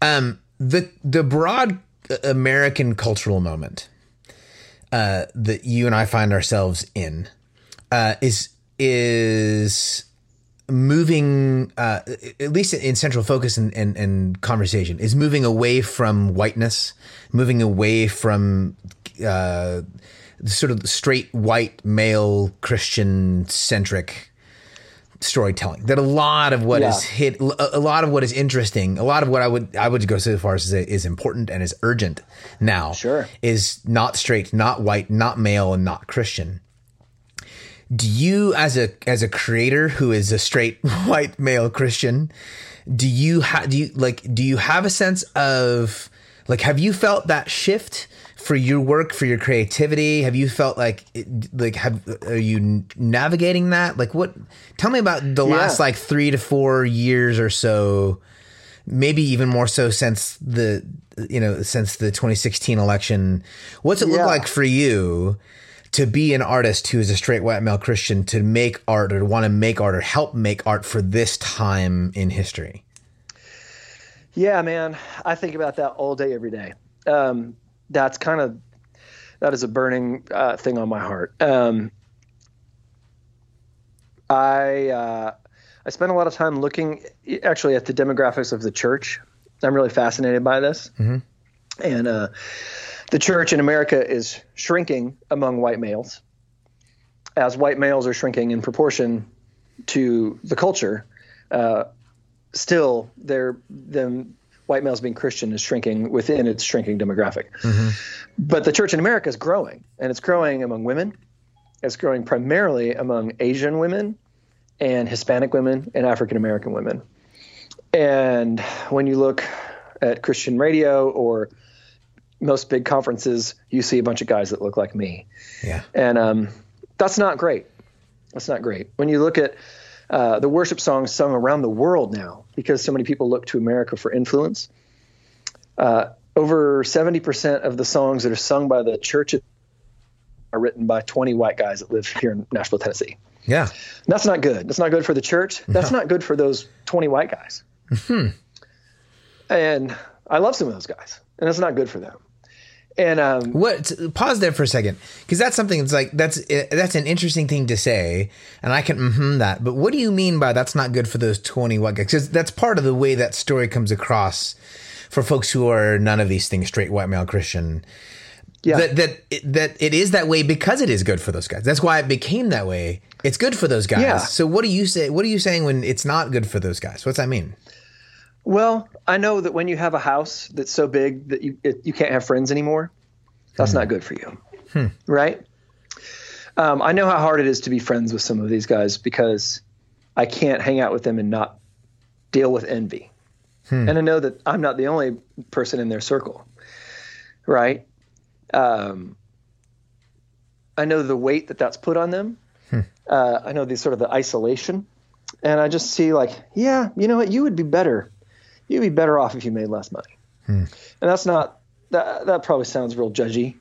Um, the the broad American cultural moment uh, that you and I find ourselves in uh, is is moving uh, at least in central focus and, and, and conversation is moving away from whiteness moving away from uh, sort of straight white male christian centric storytelling that a lot of what is Yeah. hit a a lot of what is interesting a lot of what i would i would go so far as to say is important and is urgent now Sure. is not straight not white not male and not christian do you as a as a creator who is a straight (laughs) white male christian do you have do you like do you have a sense of like have you felt that shift for your work for your creativity? Have you felt like like have are you navigating that? Like what tell me about the last like 3 to 4 years or so maybe even more so since the you know since the 2016 election. What's it look like for you to be an artist who is a straight white male christian to make art or to want to make art or help make art for this time in history? Yeah, man, I think about that all day, every day. Um, that's kind of that is a burning uh, thing on my heart. Um, I uh, I spent a lot of time looking actually at the demographics of the church. I'm really fascinated by this, and uh, the church in America is shrinking among white males, as white males are shrinking in proportion to the culture. Uh, still they're them white males being Christian is shrinking within its shrinking demographic. But the church in America is growing, and it's growing among women. It's growing primarily among Asian women and Hispanic women and African American women. And when you look at Christian radio or most big conferences, you see a bunch of guys that look like me yeah and um, that's not great. That's not great. When you look at uh, the worship songs sung around the world now, because so many people look to America for influence, uh, over 70% of the songs that are sung by the church are written by 20 white guys that live here in Nashville, Tennessee. yeah That's not good. That's not good for the church. That's not good for those 20 white guys. And I love some of those guys, and it's not good for them. And um, What? Pause there for a second, because that's something that's like that's eh, that's an interesting thing to say, and I can mm that. But what do you mean by that's not good for those twenty white guys? Because that's part of the way that story comes across for folks who are none of these things, straight white male Christian. yeah, That that that it is that way because it is good for those guys. That's why it became that way. It's good for those guys. Yeah. So what do you say? What are you saying when it's not good for those guys? What's that mean? Well, I know that when you have a house that's so big that you it, you can't have friends anymore, that's not good for you, right? Um, I know how hard it is to be friends with some of these guys because I can't hang out with them and not deal with envy, and I know that I'm not the only person in their circle, right? Um, I know the weight that that's put on them. Uh, I know the sort of the isolation, and I just see like, yeah, you know what, you would be better you'd be better off if you made less money. And that's not that. That probably sounds real judgy.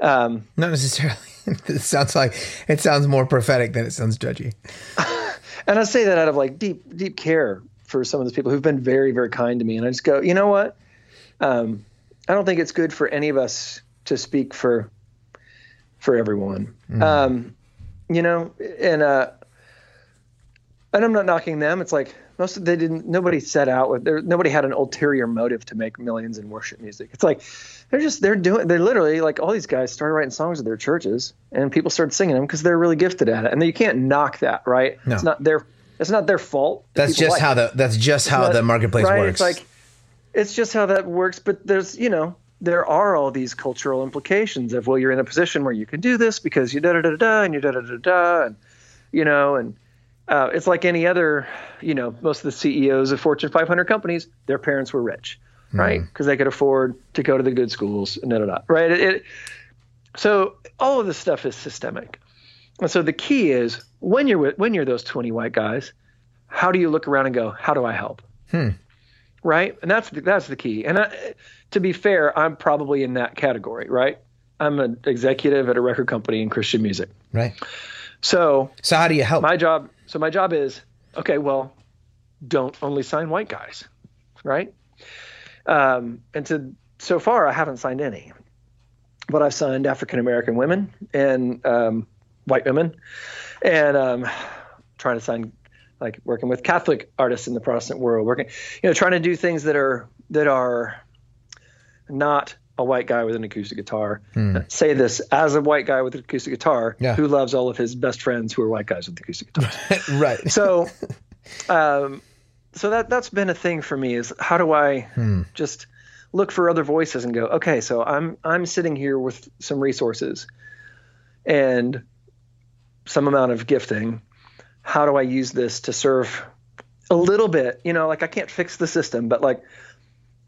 Um, Not necessarily. (laughs) it sounds like it sounds more prophetic than it sounds judgy. (laughs) and I say that out of like deep, deep care for some of those people who've been very, very kind to me. And I just go, you know what? Um, I don't think it's good for any of us to speak for for everyone. Um, you know, and uh, and I'm not knocking them. It's like most of they didn't. Nobody set out with there. Nobody had an ulterior motive to make millions in worship music. It's like they're just they're doing. They're literally like all these guys started writing songs at their churches, and people started singing them because they're really gifted at it. And you can't knock that, right? No. It's not their. It's not their fault. that That's just like the that's just how But- the marketplace right? works. It's like it's just how that works. But there's you know there are all these cultural implications of well you're in a position where you can do this because you da da da da and you da da da da and you know and uh, it's like any other you know most of the CEOs of Fortune 500 companies their parents were rich right because they could afford to go to the good schools and da da da right it, it so all of this stuff is systemic And so the key is when you're with, when you're those 20 white guys, how do you look around and go, how do I help? Right, and that's the, that's the key. And I, to be fair, I'm probably in that category. Right, I'm an executive at a record company in Christian music. Right. So So how do you help? my job so my job is okay well don't only sign white guys right? Um, and to so far i haven't signed any. But i've signed african american women and um, white women. And um, trying to sign like working with catholic artists in the protestant world working you know trying to do things that are that are not a white guy with an acoustic guitar. Say this as a white guy with an acoustic guitar Yeah. who loves all of his best friends who are white guys with acoustic guitars. (laughs) right. so, um, so that that's been a thing for me is how do I just look for other voices and go, okay, so I'm I'm sitting here with some resources and some amount of gifting. How do I use this to serve a little bit? You know, like I can't fix the system, but like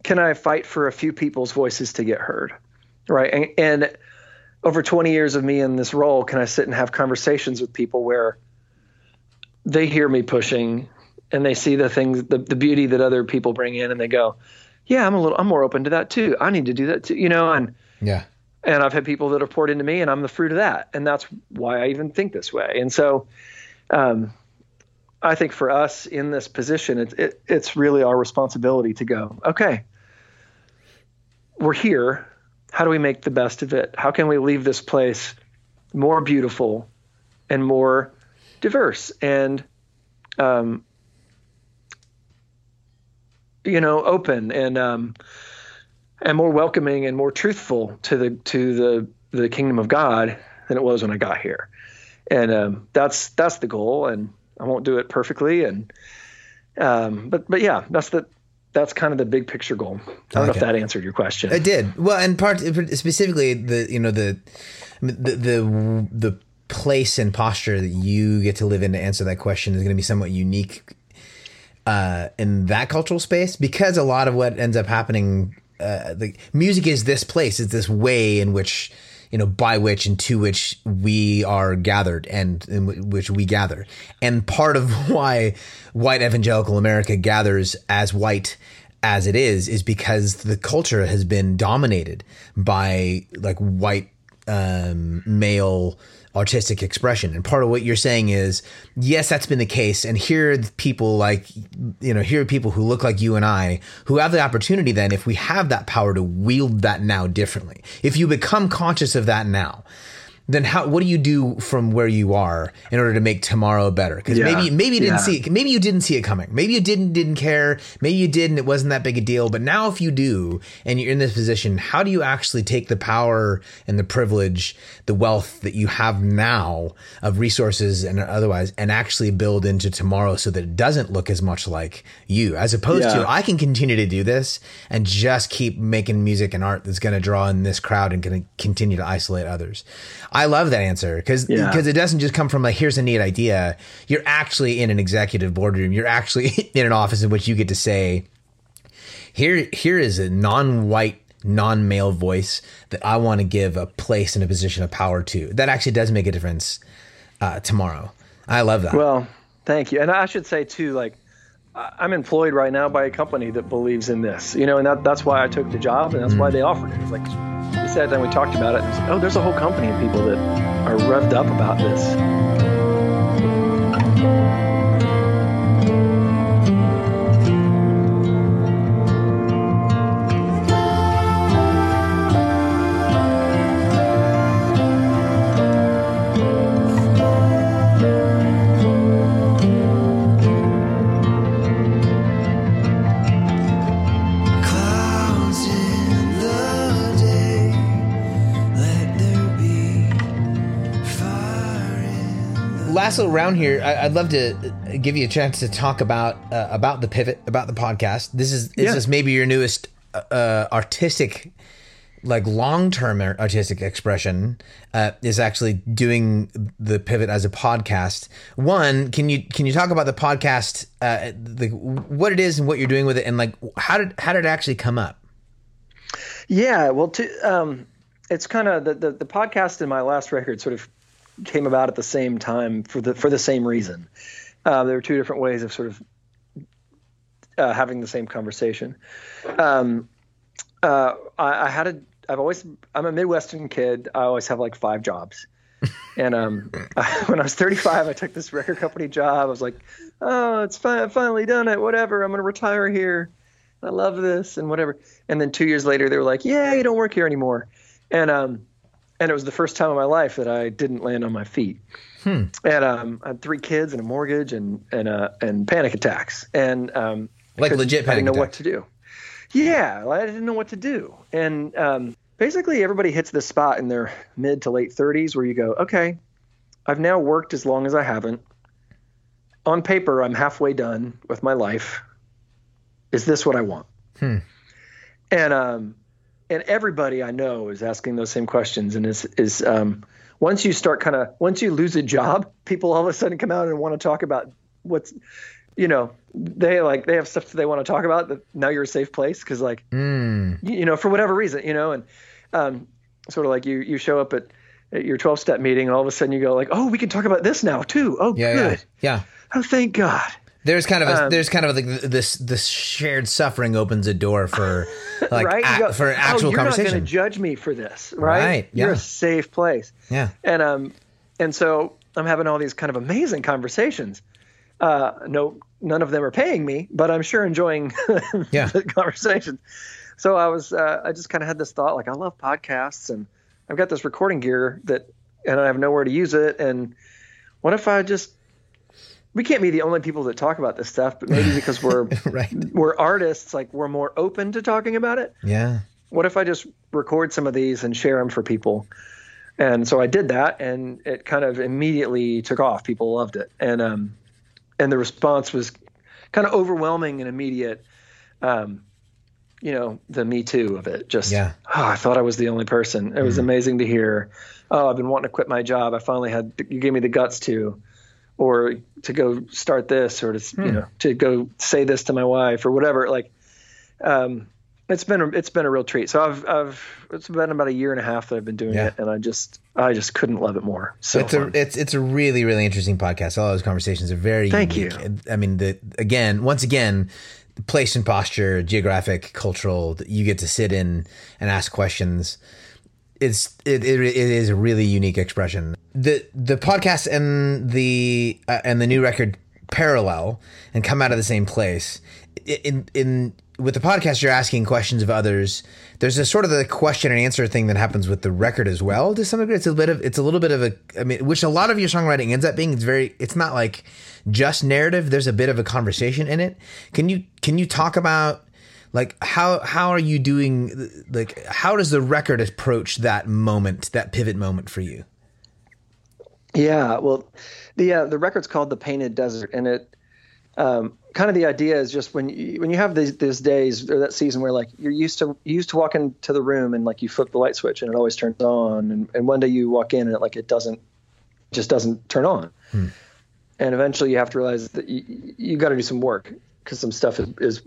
can I fight for a few people's voices to get heard? Right. And, and over 20 years of me in this role, can I sit and have conversations with people where they hear me pushing and they see the things, the, the beauty that other people bring in and they go, yeah, I'm a little, I'm more open to that too. I need to do that too, you know, and, Yeah. and I've had people that have poured into me and I'm the fruit of that. And that's why I even think this way. And so, um, I think for us in this position, it's, it, it's really our responsibility to go, okay, we're here. How do we make the best of it? How can we leave this place more beautiful and more diverse and, um, you know, open and, um, and more welcoming and more truthful to the to the the kingdom of God than it was when I got here. And um, that's that's the goal. And I won't do it perfectly. And um, but but yeah, that's the that's kind of the big picture goal. I don't know if that answered your question. It did well, and part specifically the you know the the the the place and posture that you get to live in to answer that question is going to be somewhat unique uh, in that cultural space because a lot of what ends up happening, uh, the music is this place, it's this way in which you know by which and to which we are gathered and in which we gather, and part of (laughs) why white evangelical America gathers as white as it is is because the culture has been dominated by like white um, male artistic expression. And part of what you're saying is, yes, that's been the case. And here are people like, you know, here are people who look like you and I who have the opportunity then, if we have that power to wield that now differently, if you become conscious of that now, then how what do you do from where you are in order to make tomorrow better because Yeah. maybe maybe you didn't Yeah. see it maybe you didn't see it coming maybe you didn't didn't care maybe you did and it wasn't that big a deal but now if you do and you're in this position how do you actually take the power and the privilege the wealth that you have now of resources and otherwise and actually build into tomorrow so that it doesn't look as much like you as opposed Yeah. to I can continue to do this and just keep making music and art that's going to draw in this crowd and going to continue to isolate others. I love that answer because Yeah. it doesn't just come from like here's a neat idea. You're actually in an executive boardroom. You're actually (laughs) in an office in which you get to say here here is a non-white non-male voice that I want to give a place and a position of power to. That actually does make a difference uh, tomorrow. I love that. Well, thank you. And I should say too, like I'm employed right now by a company that believes in this, you know, and that, that's why I took the job and that's why they offered it. It's like said, then we talked about it. And oh, there's a whole company of people that are revved up about this. In the Lasso, around here, I, I'd love to uh, give you a chance to talk about uh, about the pivot, about the podcast. This is this Yeah. is maybe your newest uh, artistic, like long term artistic expression. Uh, is actually doing the pivot as a podcast. One, can you can you talk about the podcast, uh, the, what it is and what you're doing with it, and like how did how did it actually come up? Yeah, well, to, um, it's kind of the, the the podcast in my last record sort of came about at the same time for the for the same reason. Uh, there were two different ways of sort of uh, having the same conversation. Um, uh, I, I had a. I've always. I'm a Midwestern kid. I always have like five jobs. (laughs) and um, I, (laughs) when I was 35, I took this record company job. I was like, "Oh, it's fine. I've finally done it. Whatever. I'm going to retire here. I love this and whatever." And then two years later, they were like, "Yeah, you don't work here anymore." And um, and it was the first time in my life that I didn't land on my feet. Hmm. And um, I had three kids and a mortgage and and uh, and panic attacks and um, Like legit I didn't know panic what to do. Yeah, I didn't know what to do. And um, basically, everybody hits this spot in their mid to late 30s where you go, okay, I've now worked as long as I haven't. On paper, I'm halfway done with my life. Is this what I want? Hmm. And um, and everybody I know is asking those same questions. And is is um, once you start kind of once you lose a job, people all of a sudden come out and want to talk about what's you know they like they have stuff that they want to talk about that now you're a safe place because like Mm. you, you know for whatever reason you know and um, sort of like you you show up at, at your 12 step meeting and all of a sudden you go like oh we can talk about this now too oh Yeah, good yeah, yeah. oh thank god There's kind of a, Um, there's kind of like this this shared suffering opens a door for (laughs) like right a- go, for actual oh, you're not conversation. going to judge me for this right, Right, you're a safe place yeah, and um and so I'm having all these kind of amazing conversations. Uh, no, none of them are paying me, but I'm sure enjoying (laughs) Yeah. the conversations. So I was, uh, I just kind of had this thought, like I love podcasts, and I've got this recording gear that, and I have nowhere to use it. And what if I just, we can't be the only people that talk about this stuff, but maybe because we're (laughs) right. we're artists, like we're more open to talking about it Yeah, what if I just record some of these and share them for people? And so I did that, and it kind of immediately took off. People loved it, and um, and the response was kind of overwhelming and immediate. Um, you know, the Me Too of it. Just, Yeah. oh, I thought I was the only person. It was amazing to hear. Oh, I've been wanting to quit my job. I finally had. You gave me the guts to, or to go start this, or to you know, to go say this to my wife, or whatever. Like, um, it's been a, it's been a real treat. So I've I've it's been about a year and a half that I've been doing Yeah. it, and I just I just couldn't love it more. So it's fun. a it's it's a really really interesting podcast. All those conversations are very Thank unique. you. I mean, the again, once again, place and posture, geographic, cultural. You get to sit in and ask questions. It's it, it, it is a really unique expression. The the podcast and the uh, and the new record parallel and come out of the same place. In in with the podcast, you're asking questions of others. There's a sort of the question and answer thing that happens with the record as well. To some degree, it's a bit of it's a little bit of a I mean, which a lot of your songwriting ends up being. It's very it's not like just narrative. There's a bit of a conversation in it. Can you can you talk about like how how are you doing like how does the record approach that moment that pivot moment for you? Yeah, well, the uh, the record's called "The Painted Desert," and it um, kind of the idea is just when you, when you have these these days or that season where like you're used to you used to walk into the room and like you flip the light switch and it always turns on, and, and one day you walk in and it like it doesn't just doesn't turn on, and eventually you have to realize that you, you got to do some work because some stuff is is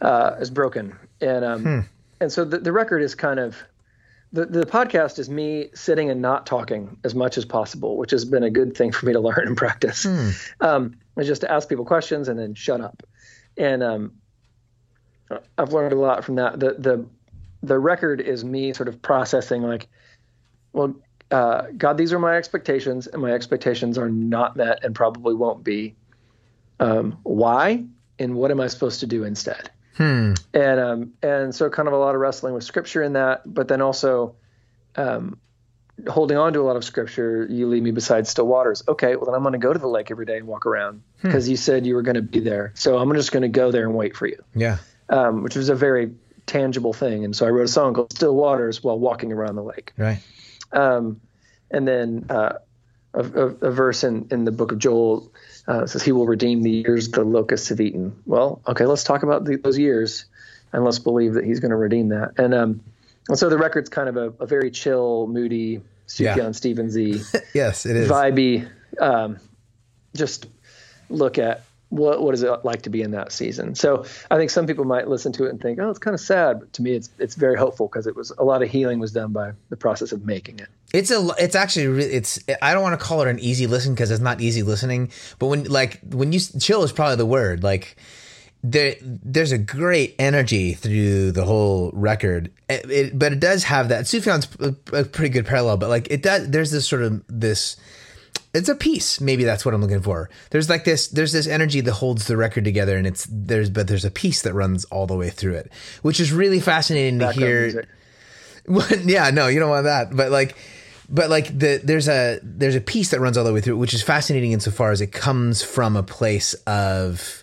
uh, is broken, and um, and so the, the record is kind of the, the podcast is me sitting and not talking as much as possible, which has been a good thing for me to learn and practice. Um, is just to ask people questions and then shut up. And um, I've learned a lot from that. The the the record is me sort of processing like, well, uh, God, these are my expectations, and my expectations are not met and probably won't be. Um, why? And what am I supposed to do instead? Hmm. and um, and so kind of a lot of wrestling with scripture in that, but then also um, holding on to a lot of scripture. You lead me beside still waters. Okay, well then I'm going to go to the lake every day and walk around because you said you were going to be there. So I'm just going to go there and wait for you, Yeah. um, which was a very tangible thing. And so I wrote a song called "Still Waters" while walking around the lake. Right. Um, and then uh, a, a, a verse in, in the book of Joel uh, says, He will redeem the years the locusts have eaten. Well, okay, let's talk about the, those years and let's believe that He's going to redeem that. And, um, and so the record's kind of a, a very chill, moody, Sufjan Yeah. Stevensy, (laughs) Yes, it is. vibey, um, just look at what what is it like to be in that season? So I think some people might listen to it and think, oh, it's kind of sad. But to me, it's it's very hopeful because it was a lot of healing was done by the process of making it. It's a. It's actually. It's. I don't want to call it an easy listen because it's not easy listening. But when like when you chill is probably the word. Like there, there's a great energy through the whole record. It, it- but it does have that. Sufjan's a pretty good parallel. But like it does. There's this sort of this. It's a peace. Maybe that's what I'm looking for. There's like this. There's this energy that holds the record together, and it's there's. But there's a peace that runs all the way through it, which is really fascinating to hear. (laughs) Well, yeah, no, you don't want that. But like, but like the there's a there's a peace that runs all the way through, which is fascinating insofar as it comes from a place of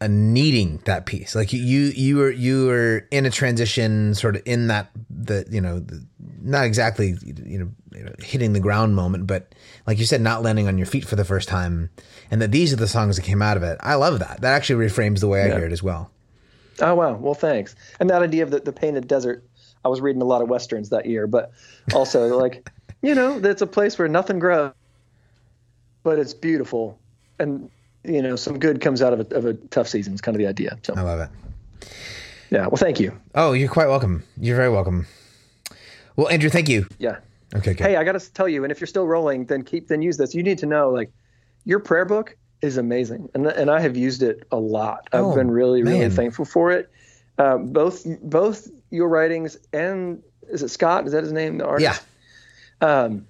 a needing that peace. Like you you were you were in a transition, sort of in that the you know the, not exactly you know, you know hitting the ground moment, but like you said, not landing on your feet for the first time, and that these are the songs that came out of it. I love that. That actually reframes the way I hear it as well. Oh wow, well thanks. And that idea of the, the painted desert, I was reading a lot of westerns that year, but also like, (laughs) you know, that's a place where nothing grows, but it's beautiful, and you know, some good comes out of a, of a tough season. It's kind of the idea. So I love it. yeah, well, thank you. Oh, you're quite welcome. You're very welcome. Well, Andrew, thank you. Yeah. Okay, good. Hey, I got to tell you, and if you're still rolling, then keep then use this. You need to know like your prayer book is amazing, and and I have used it a lot. I've Oh, been really really thankful for it. Uh, both both your writings and is it Scott? Is that his name? The artist. yeah. um,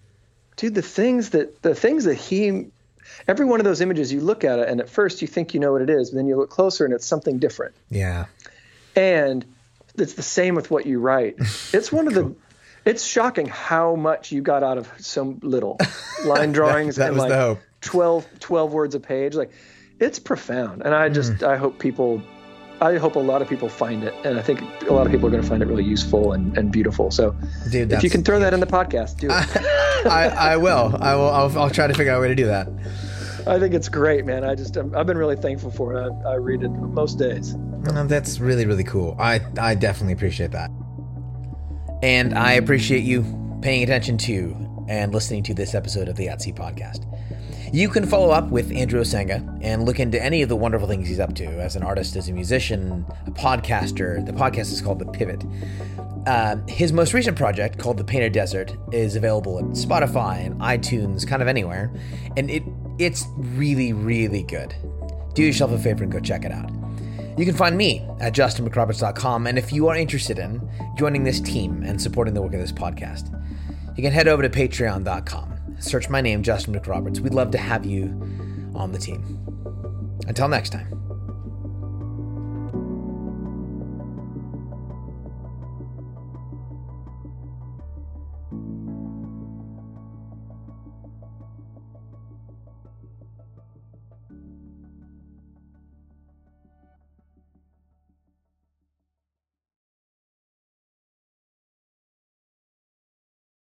dude, the things that the things that he, every one of those images, you look at it, and at first you think you know what it is, but then you look closer, and it's something different. Yeah. And it's the same with what you write. (laughs) It's one of the, it's shocking how much you got out of so little (laughs) line drawings that and was like the 12, 12 words a page. Like, it's profound, and I just Mm. I hope people. I hope a lot of people find it, and I think a lot of people are going to find it really useful and, and beautiful. So, Dude, if you can throw that in the podcast, do it. (laughs) I, I will. I will. I'll, I'll try to figure out a way to do that. I think it's great, man. I just I'm, I've been really thankful for it. I, I read it most days. That's really, really cool. I, I definitely appreciate that. And I appreciate you paying attention to and listening to this episode of the Sea podcast. You can follow up with Andrew Osenga and look into any of the wonderful things he's up to as an artist, as a musician, a podcaster. The podcast is called The Pivot. Uh, his most recent project, called The Painted Desert, is available at Spotify and iTunes, kind of anywhere, and it it's really, really good. Do yourself a favor and go check it out. You can find me at justinmcroberts.com, and if you are interested in joining this team and supporting the work of this podcast, you can head over to patreon.com. Search my name, Justin McRoberts. We'd love to have you on the team. Until next time.